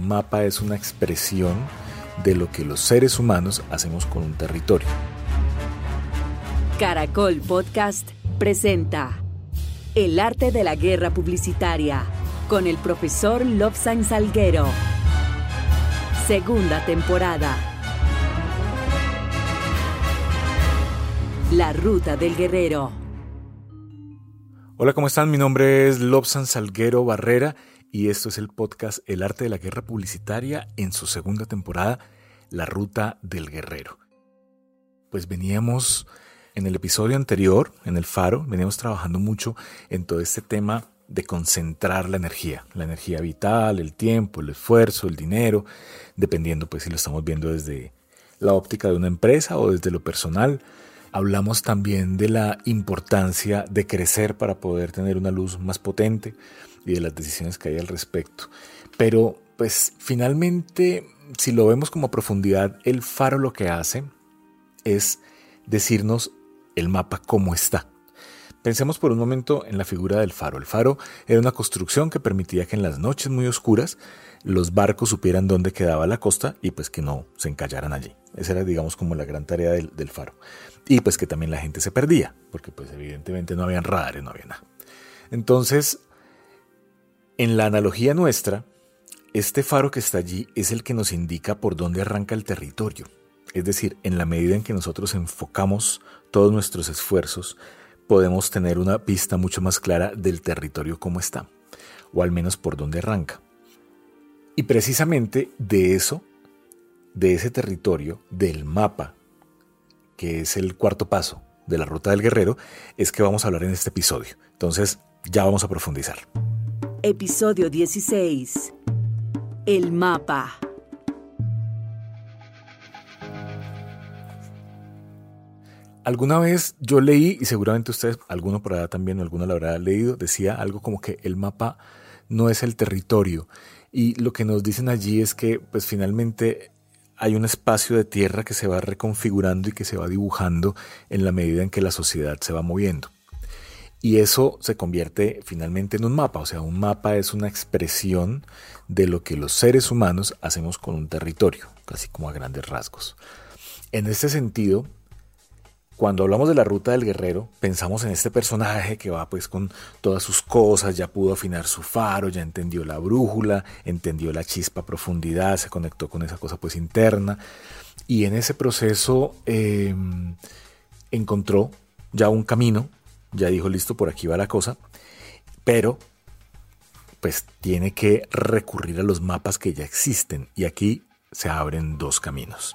un mapa es una expresión de lo que los seres humanos hacemos con un territorio. Caracol Podcast presenta El arte de la guerra publicitaria con el profesor Lobsang Salguero. Segunda temporada. La ruta del guerrero. Hola, ¿cómo están? Mi nombre es Lobsan Salguero Barrera y esto es el podcast El arte de la guerra publicitaria en su segunda temporada, La ruta del guerrero. Pues veníamos en el episodio anterior, en el faro, veníamos trabajando mucho en todo este tema de concentrar la energía, la energía vital, el tiempo, el esfuerzo, el dinero, dependiendo pues si lo estamos viendo desde la óptica de una empresa o desde lo personal. Hablamos también de la importancia de crecer para poder tener una luz más potente y de las decisiones que hay al respecto. Pero pues finalmente, si lo vemos como a profundidad, el faro lo que hace es decirnos el mapa cómo está. Pensemos por un momento en la figura del faro. El faro era una construcción que permitía que en las noches muy oscuras los barcos supieran dónde quedaba la costa y pues que no se encallaran allí. Esa era digamos como la gran tarea del, faro. Y pues que también la gente se perdía, porque pues evidentemente no habían radares, no había nada. Entonces, en la analogía nuestra, este faro que está allí es el que nos indica por dónde arranca el territorio. Es decir, en la medida en que nosotros enfocamos todos nuestros esfuerzos, podemos tener una pista mucho más clara del territorio como está, o al menos por dónde arranca. Y precisamente de eso, de ese territorio, del mapa, que es el cuarto paso de la ruta del guerrero, es que vamos a hablar en este episodio. Entonces, ya vamos a profundizar. Episodio 16. El mapa. Alguna vez yo leí, y seguramente ustedes, alguno por allá también, alguno lo habrá leído, decía algo como que el mapa no es el territorio. Y lo que nos dicen allí es que, pues finalmente, hay un espacio de tierra que se va reconfigurando y que se va dibujando en la medida en que la sociedad se va moviendo. Y eso se convierte finalmente en un mapa, o sea, un mapa es una expresión de lo que los seres humanos hacemos con un territorio, casi como a grandes rasgos. En este sentido, cuando hablamos de la ruta del guerrero, pensamos en este personaje que va pues con todas sus cosas, ya pudo afinar su faro, ya entendió la brújula, entendió la chispa profundidad, se conectó con esa cosa pues interna y en ese proceso eh, encontró ya un camino, ya dijo listo, por aquí va la cosa, pero pues tiene que recurrir a los mapas que ya existen y aquí se abren dos caminos.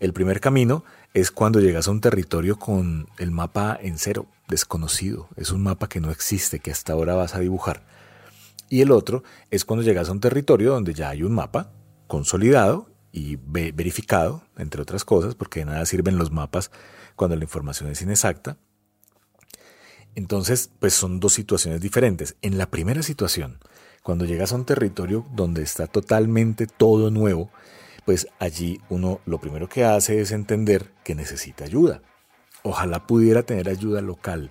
El primer camino es cuando llegas a un territorio con el mapa en cero, desconocido. Es un mapa que no existe, que hasta ahora vas a dibujar. Y el otro es cuando llegas a un territorio donde ya hay un mapa consolidado y verificado, entre otras cosas, porque de nada sirven los mapas cuando la información es inexacta. Entonces, pues son dos situaciones diferentes. En la primera situación, cuando llegas a un territorio donde está totalmente todo nuevo, pues allí uno lo primero que hace es entender que necesita ayuda. Ojalá pudiera tener ayuda local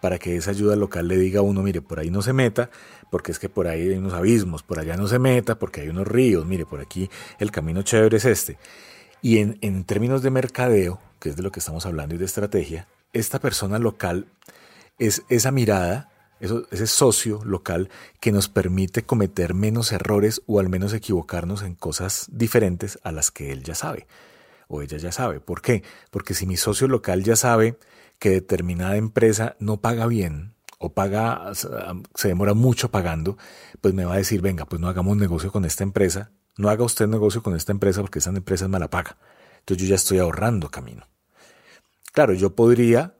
para que esa ayuda local le diga a uno, mire, por ahí no se meta, porque es que por ahí hay unos abismos, por allá no se meta, porque hay unos ríos, mire, por aquí el camino chévere es este. Y en, en términos de mercadeo, que es de lo que estamos hablando y de estrategia, esta persona local es esa mirada ese socio local que nos permite cometer menos errores o al menos equivocarnos en cosas diferentes a las que él ya sabe o ella ya sabe. ¿Por qué? Porque si mi socio local ya sabe que determinada empresa no paga bien o paga, se demora mucho pagando, pues me va a decir, venga, pues no hagamos negocio con esta empresa, no haga usted negocio con esta empresa porque esa empresa es mala paga. Entonces yo ya estoy ahorrando camino. Claro, yo podría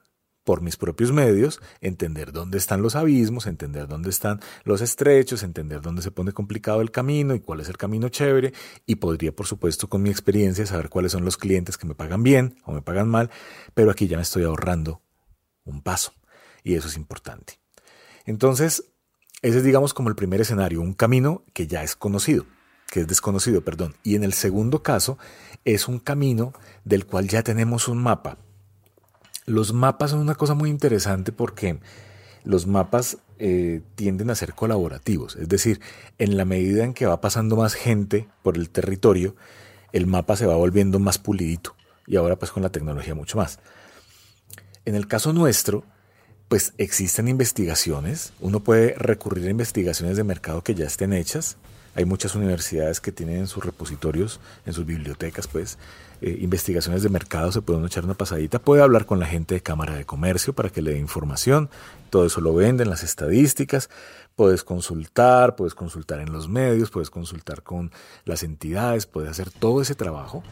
por mis propios medios, entender dónde están los abismos, entender dónde están los estrechos, entender dónde se pone complicado el camino y cuál es el camino chévere, y podría, por supuesto, con mi experiencia, saber cuáles son los clientes que me pagan bien o me pagan mal, pero aquí ya me estoy ahorrando un paso, y eso es importante. Entonces, ese es, digamos, como el primer escenario, un camino que ya es conocido, que es desconocido, perdón, y en el segundo caso, es un camino del cual ya tenemos un mapa, los mapas son una cosa muy interesante porque los mapas eh, tienden a ser colaborativos. Es decir, en la medida en que va pasando más gente por el territorio, el mapa se va volviendo más pulidito. Y ahora pues con la tecnología mucho más. En el caso nuestro, pues existen investigaciones. Uno puede recurrir a investigaciones de mercado que ya estén hechas. Hay muchas universidades que tienen en sus repositorios, en sus bibliotecas, pues, eh, investigaciones de mercado, se pueden echar una pasadita. Puede hablar con la gente de Cámara de Comercio para que le dé información. Todo eso lo venden, las estadísticas. Puedes consultar, puedes consultar en los medios, puedes consultar con las entidades, puedes hacer todo ese trabajo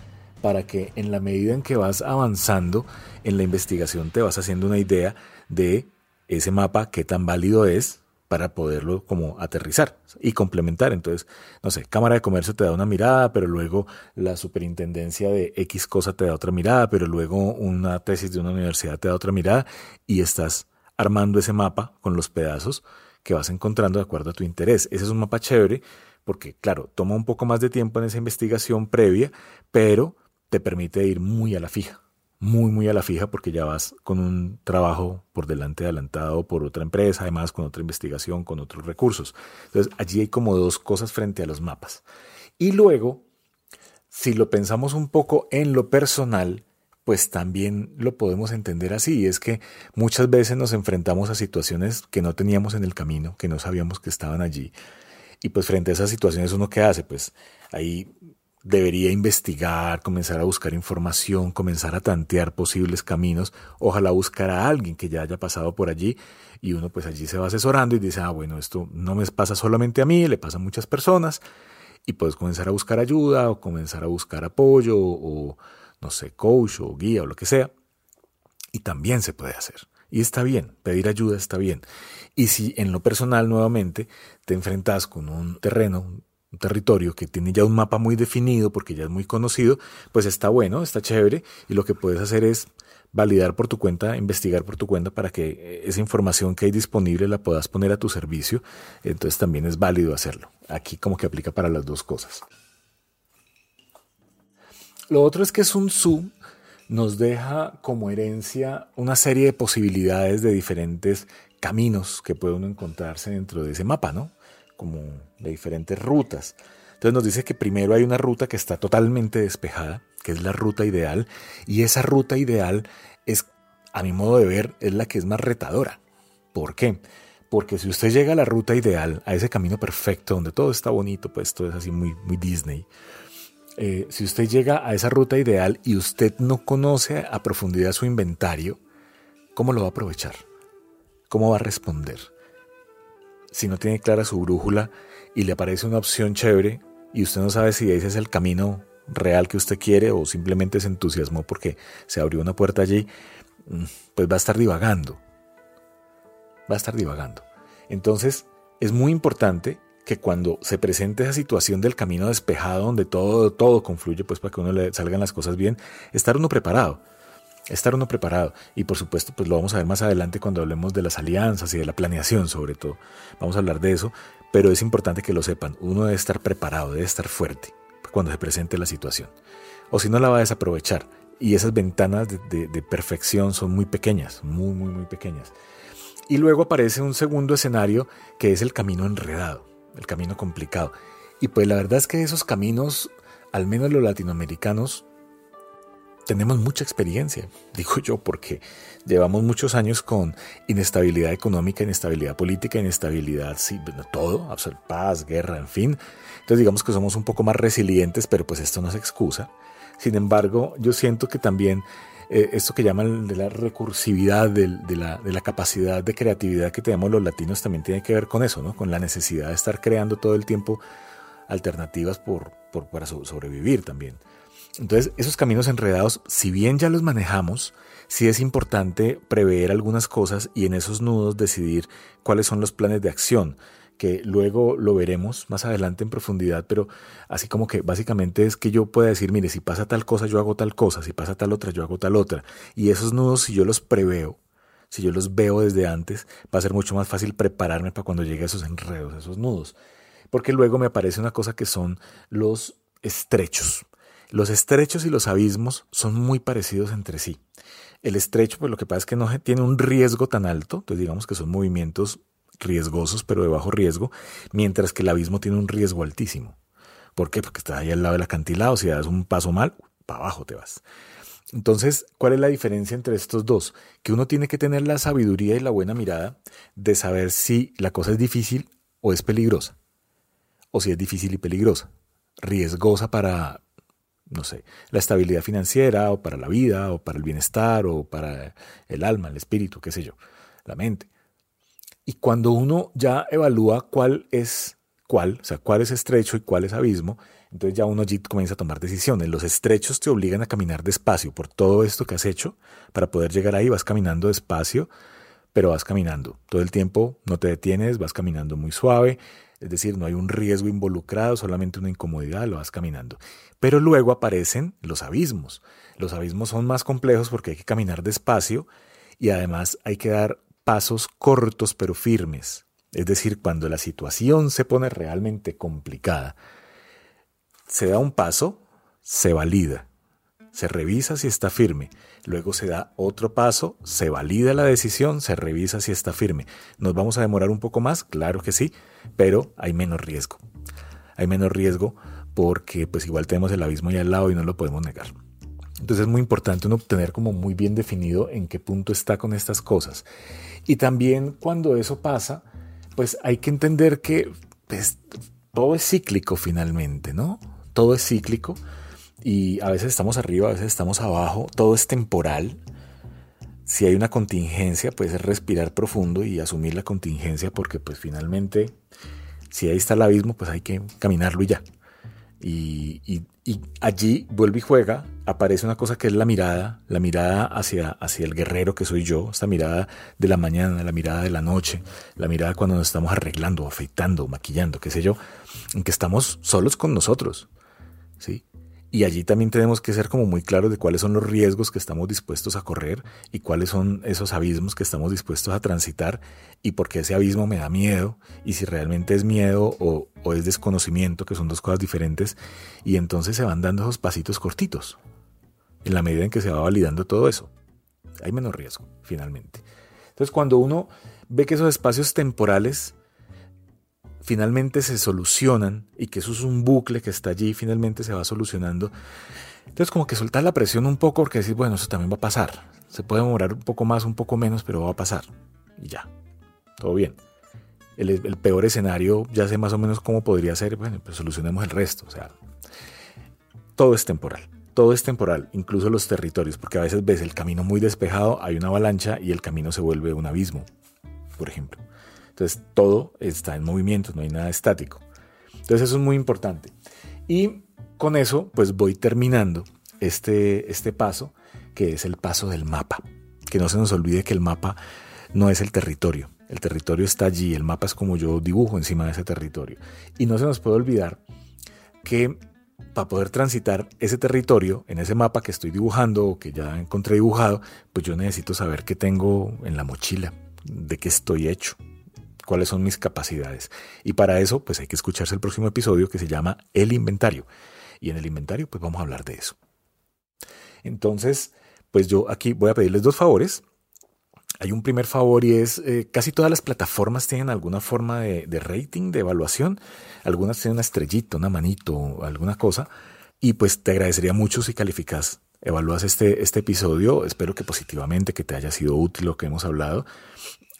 para que en la medida en que vas avanzando en la investigación te vas haciendo una idea de ese mapa, qué tan válido es para poderlo como aterrizar y complementar. Entonces, no sé, Cámara de Comercio te da una mirada, pero luego la superintendencia de X cosa te da otra mirada, pero luego una tesis de una universidad te da otra mirada y estás armando ese mapa con los pedazos que vas encontrando de acuerdo a tu interés. Ese es un mapa chévere porque, claro, toma un poco más de tiempo en esa investigación previa, pero te permite ir muy a la fija, muy, muy a la fija porque ya vas con un trabajo por delante adelantado por otra empresa, además con otra investigación, con otros recursos. Entonces, allí hay como dos cosas frente a los mapas. Y luego, si lo pensamos un poco en lo personal, pues también lo podemos entender así. Es que muchas veces nos enfrentamos a situaciones que no teníamos en el camino, que no sabíamos que estaban allí. Y pues frente a esas situaciones uno qué hace? Pues ahí debería investigar, comenzar a buscar información, comenzar a tantear posibles caminos, ojalá buscar a alguien que ya haya pasado por allí y uno pues allí se va asesorando y dice, ah, bueno, esto no me pasa solamente a mí, le pasa a muchas personas y puedes comenzar a buscar ayuda o comenzar a buscar apoyo o, no sé, coach o guía o lo que sea. Y también se puede hacer. Y está bien, pedir ayuda está bien. Y si en lo personal nuevamente te enfrentas con un terreno, un territorio que tiene ya un mapa muy definido porque ya es muy conocido, pues está bueno, está chévere y lo que puedes hacer es validar por tu cuenta, investigar por tu cuenta para que eh, esa información que hay disponible la puedas poner a tu servicio, entonces también es válido hacerlo. Aquí como que aplica para las dos cosas. Lo otro es que Sun Tzu nos deja como herencia una serie de posibilidades de diferentes caminos que puede uno encontrarse dentro de ese mapa, ¿no? Como de diferentes rutas. Entonces nos dice que primero hay una ruta que está totalmente despejada, que es la ruta ideal, y esa ruta ideal es, a mi modo de ver, es la que es más retadora. ¿Por qué? Porque si usted llega a la ruta ideal, a ese camino perfecto, donde todo está bonito, pues todo es así muy, muy Disney, eh, si usted llega a esa ruta ideal y usted no conoce a profundidad su inventario, ¿cómo lo va a aprovechar? ¿Cómo va a responder? Si no tiene clara su brújula y le aparece una opción chévere y usted no sabe si ese es el camino real que usted quiere o simplemente se entusiasmó porque se abrió una puerta allí, mm, pues va a estar divagando. Va a estar divagando. Entonces, es muy importante que cuando se presente esa situación del camino despejado donde todo, todo confluye, pues para que uno le salgan las cosas bien, estar uno preparado estar uno preparado. Y por supuesto, pues lo vamos a ver más adelante cuando hablemos de las alianzas y de la planeación sobre todo. Vamos a hablar de eso, pero es importante que lo sepan. Uno debe estar preparado, debe estar fuerte cuando se presente la situación. O si no, la va a desaprovechar. Y esas ventanas de, perfección son muy pequeñas, muy, muy, muy pequeñas. Y luego aparece un segundo escenario que es el camino enredado, el camino complicado. Y pues la verdad es que esos caminos, al menos los latinoamericanos, tenemos mucha experiencia, digo yo, porque llevamos muchos años con inestabilidad económica, inestabilidad política, inestabilidad, sí, todo, paz, guerra, en fin. Entonces digamos que somos un poco más resilientes, pero pues esto no es excusa. Sin embargo, yo siento que también eh, esto que llaman de la recursividad, de, la, la, capacidad de creatividad que tenemos los latinos también tiene que ver con eso, ¿no? Con la necesidad de estar creando todo el tiempo alternativas por, por para sobrevivir también. Entonces, esos caminos enredados, si bien ya los manejamos, sí es importante prever algunas cosas y en esos nudos decidir cuáles son los planes de acción, que luego lo veremos más adelante en profundidad, pero así como que básicamente es que yo pueda decir, mire, si pasa tal cosa, yo hago tal cosa, si pasa tal otra, yo hago tal otra. Y esos nudos, si yo los preveo, si yo los veo desde antes, va a ser mucho más fácil prepararme para cuando llegue a esos enredos, esos nudos. Porque luego me aparece una cosa que son los estrechos. Los estrechos y los abismos son muy parecidos entre sí. El estrecho, pues lo que pasa es que no tiene un riesgo tan alto, entonces digamos que son movimientos riesgosos, pero de bajo riesgo, mientras que el abismo tiene un riesgo altísimo. ¿Por qué? Porque está ahí al lado del acantilado, si das un paso mal, para abajo te vas. Entonces, ¿cuál es la diferencia entre estos dos? Que uno tiene que tener la sabiduría y la buena mirada de saber si la cosa es difícil o es peligrosa. O si es difícil y peligrosa. Riesgosa para, no sé, la estabilidad financiera o para la vida o para el bienestar o para el alma, el espíritu, qué sé yo, la mente. Y cuando uno ya evalúa cuál es cuál, o sea, cuál es estrecho y cuál es abismo, entonces ya uno allí comienza a tomar decisiones. Los estrechos te obligan a caminar despacio por todo esto que has hecho. Para poder llegar ahí vas caminando despacio, pero vas caminando. Todo el tiempo no te detienes, vas caminando muy suave. Es decir, no hay un riesgo involucrado, solamente una incomodidad, lo vas caminando. Pero luego aparecen los abismos. Los abismos son más complejos porque hay que caminar despacio y además hay que dar pasos cortos pero firmes. Es decir, cuando la situación se pone realmente complicada, se da un paso, se valida, se revisa si está firme, luego se da otro paso, se valida la decisión, se revisa si está firme. ¿Nos vamos a demorar un poco más? Claro que sí, pero hay menos riesgo. Hay menos riesgo porque pues igual tenemos el abismo ahí al lado y no lo podemos negar. Entonces es muy importante uno tener como muy bien definido en qué punto está con estas cosas. Y también cuando eso pasa, pues hay que entender que pues, todo es cíclico finalmente, ¿no? Todo es cíclico y a veces estamos arriba, a veces estamos abajo, todo es temporal. Si hay una contingencia, pues es respirar profundo y asumir la contingencia porque pues finalmente, si ahí está el abismo, pues hay que caminarlo y ya. Y, allí vuelve y juega, aparece una cosa que es la mirada, la mirada hacia, hacia el guerrero que soy yo, esta mirada de la mañana, la mirada de la noche, la mirada cuando nos estamos arreglando, afeitando, maquillando, qué sé yo, en que estamos solos con nosotros. ¿sí? Y allí también tenemos que ser como muy claros de cuáles son los riesgos que estamos dispuestos a correr y cuáles son esos abismos que estamos dispuestos a transitar y por qué ese abismo me da miedo y si realmente es miedo o, es desconocimiento, que son dos cosas diferentes. Y entonces se van dando esos pasitos cortitos en la medida en que se va validando todo eso. Hay menos riesgo, finalmente. Entonces cuando uno ve que esos espacios temporales finalmente se solucionan y que eso es un bucle que está allí y finalmente se va solucionando. Entonces como que soltar la presión un poco porque decir, bueno, eso también va a pasar. Se puede demorar un poco más, un poco menos, pero va a pasar. Y ya, todo bien. El, el peor escenario, ya sé más o menos cómo podría ser, bueno, pues solucionemos el resto. O sea, todo es temporal. Todo es temporal, incluso los territorios, porque a veces ves el camino muy despejado, hay una avalancha y el camino se vuelve un abismo, por ejemplo. Entonces todo está en movimiento, no hay nada estático. Entonces eso es muy importante. Y con eso pues voy terminando este, este paso, que es el paso del mapa. Que no se nos olvide que el mapa no es el territorio. El territorio está allí, el mapa es como yo dibujo encima de ese territorio. Y no se nos puede olvidar que para poder transitar ese territorio en ese mapa que estoy dibujando o que ya encontré dibujado, pues yo necesito saber qué tengo en la mochila, de qué estoy hecho, cuáles son mis capacidades. Y para eso, pues hay que escucharse el próximo episodio que se llama El Inventario. Y en el inventario, pues vamos a hablar de eso. Entonces, pues yo aquí voy a pedirles dos favores. Hay un primer favor y es, eh, casi todas las plataformas tienen alguna forma de, rating, de evaluación. Algunas tienen una estrellita, una manito, alguna cosa. Y pues te agradecería mucho si calificas, evalúas este, este episodio. Espero que positivamente, que te haya sido útil lo que hemos hablado.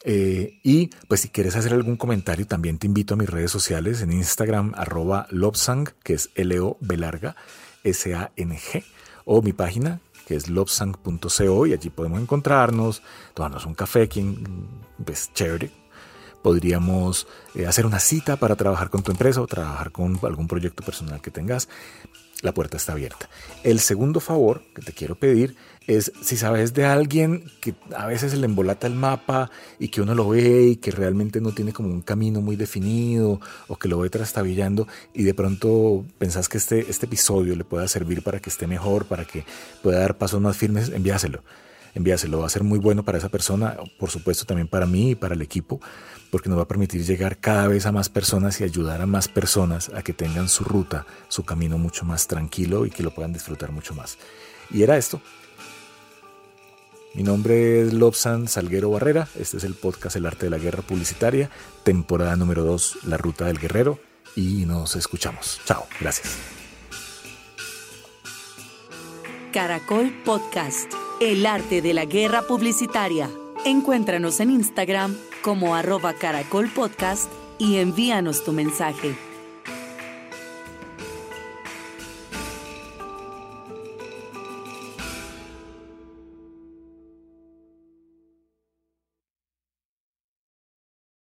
Eh, y pues si quieres hacer algún comentario, también te invito a mis redes sociales en Instagram, arroba Lobsang, que es L-O-B larga, S-A-N-G, o mi página, que es lobsang.co, y allí podemos encontrarnos, tomarnos un café, quien, pues chévere. Podríamos eh, hacer una cita para trabajar con tu empresa o trabajar con algún proyecto personal que tengas la puerta está abierta. El segundo favor que te quiero pedir es si sabes de alguien que a veces le embolata el mapa y que uno lo ve y que realmente no tiene como un camino muy definido o que lo ve trastabillando y de pronto pensás que este, este episodio le pueda servir para que esté mejor, para que pueda dar pasos más firmes, envíaselo envíaselo. Va a ser muy bueno para esa persona, por supuesto también para mí y para el equipo, porque nos va a permitir llegar cada vez a más personas y ayudar a más personas a que tengan su ruta, su camino mucho más tranquilo y que lo puedan disfrutar mucho más. Y era esto. Mi nombre es Lobsan Salguero Barrera. Este es el podcast El Arte de la Guerra Publicitaria, temporada número 2, La Ruta del Guerrero. Y nos escuchamos. Chao, gracias. Caracol Podcast, El Arte de la Guerra Publicitaria. Encuéntranos en Instagram como arroba Caracol Podcast y envíanos tu mensaje.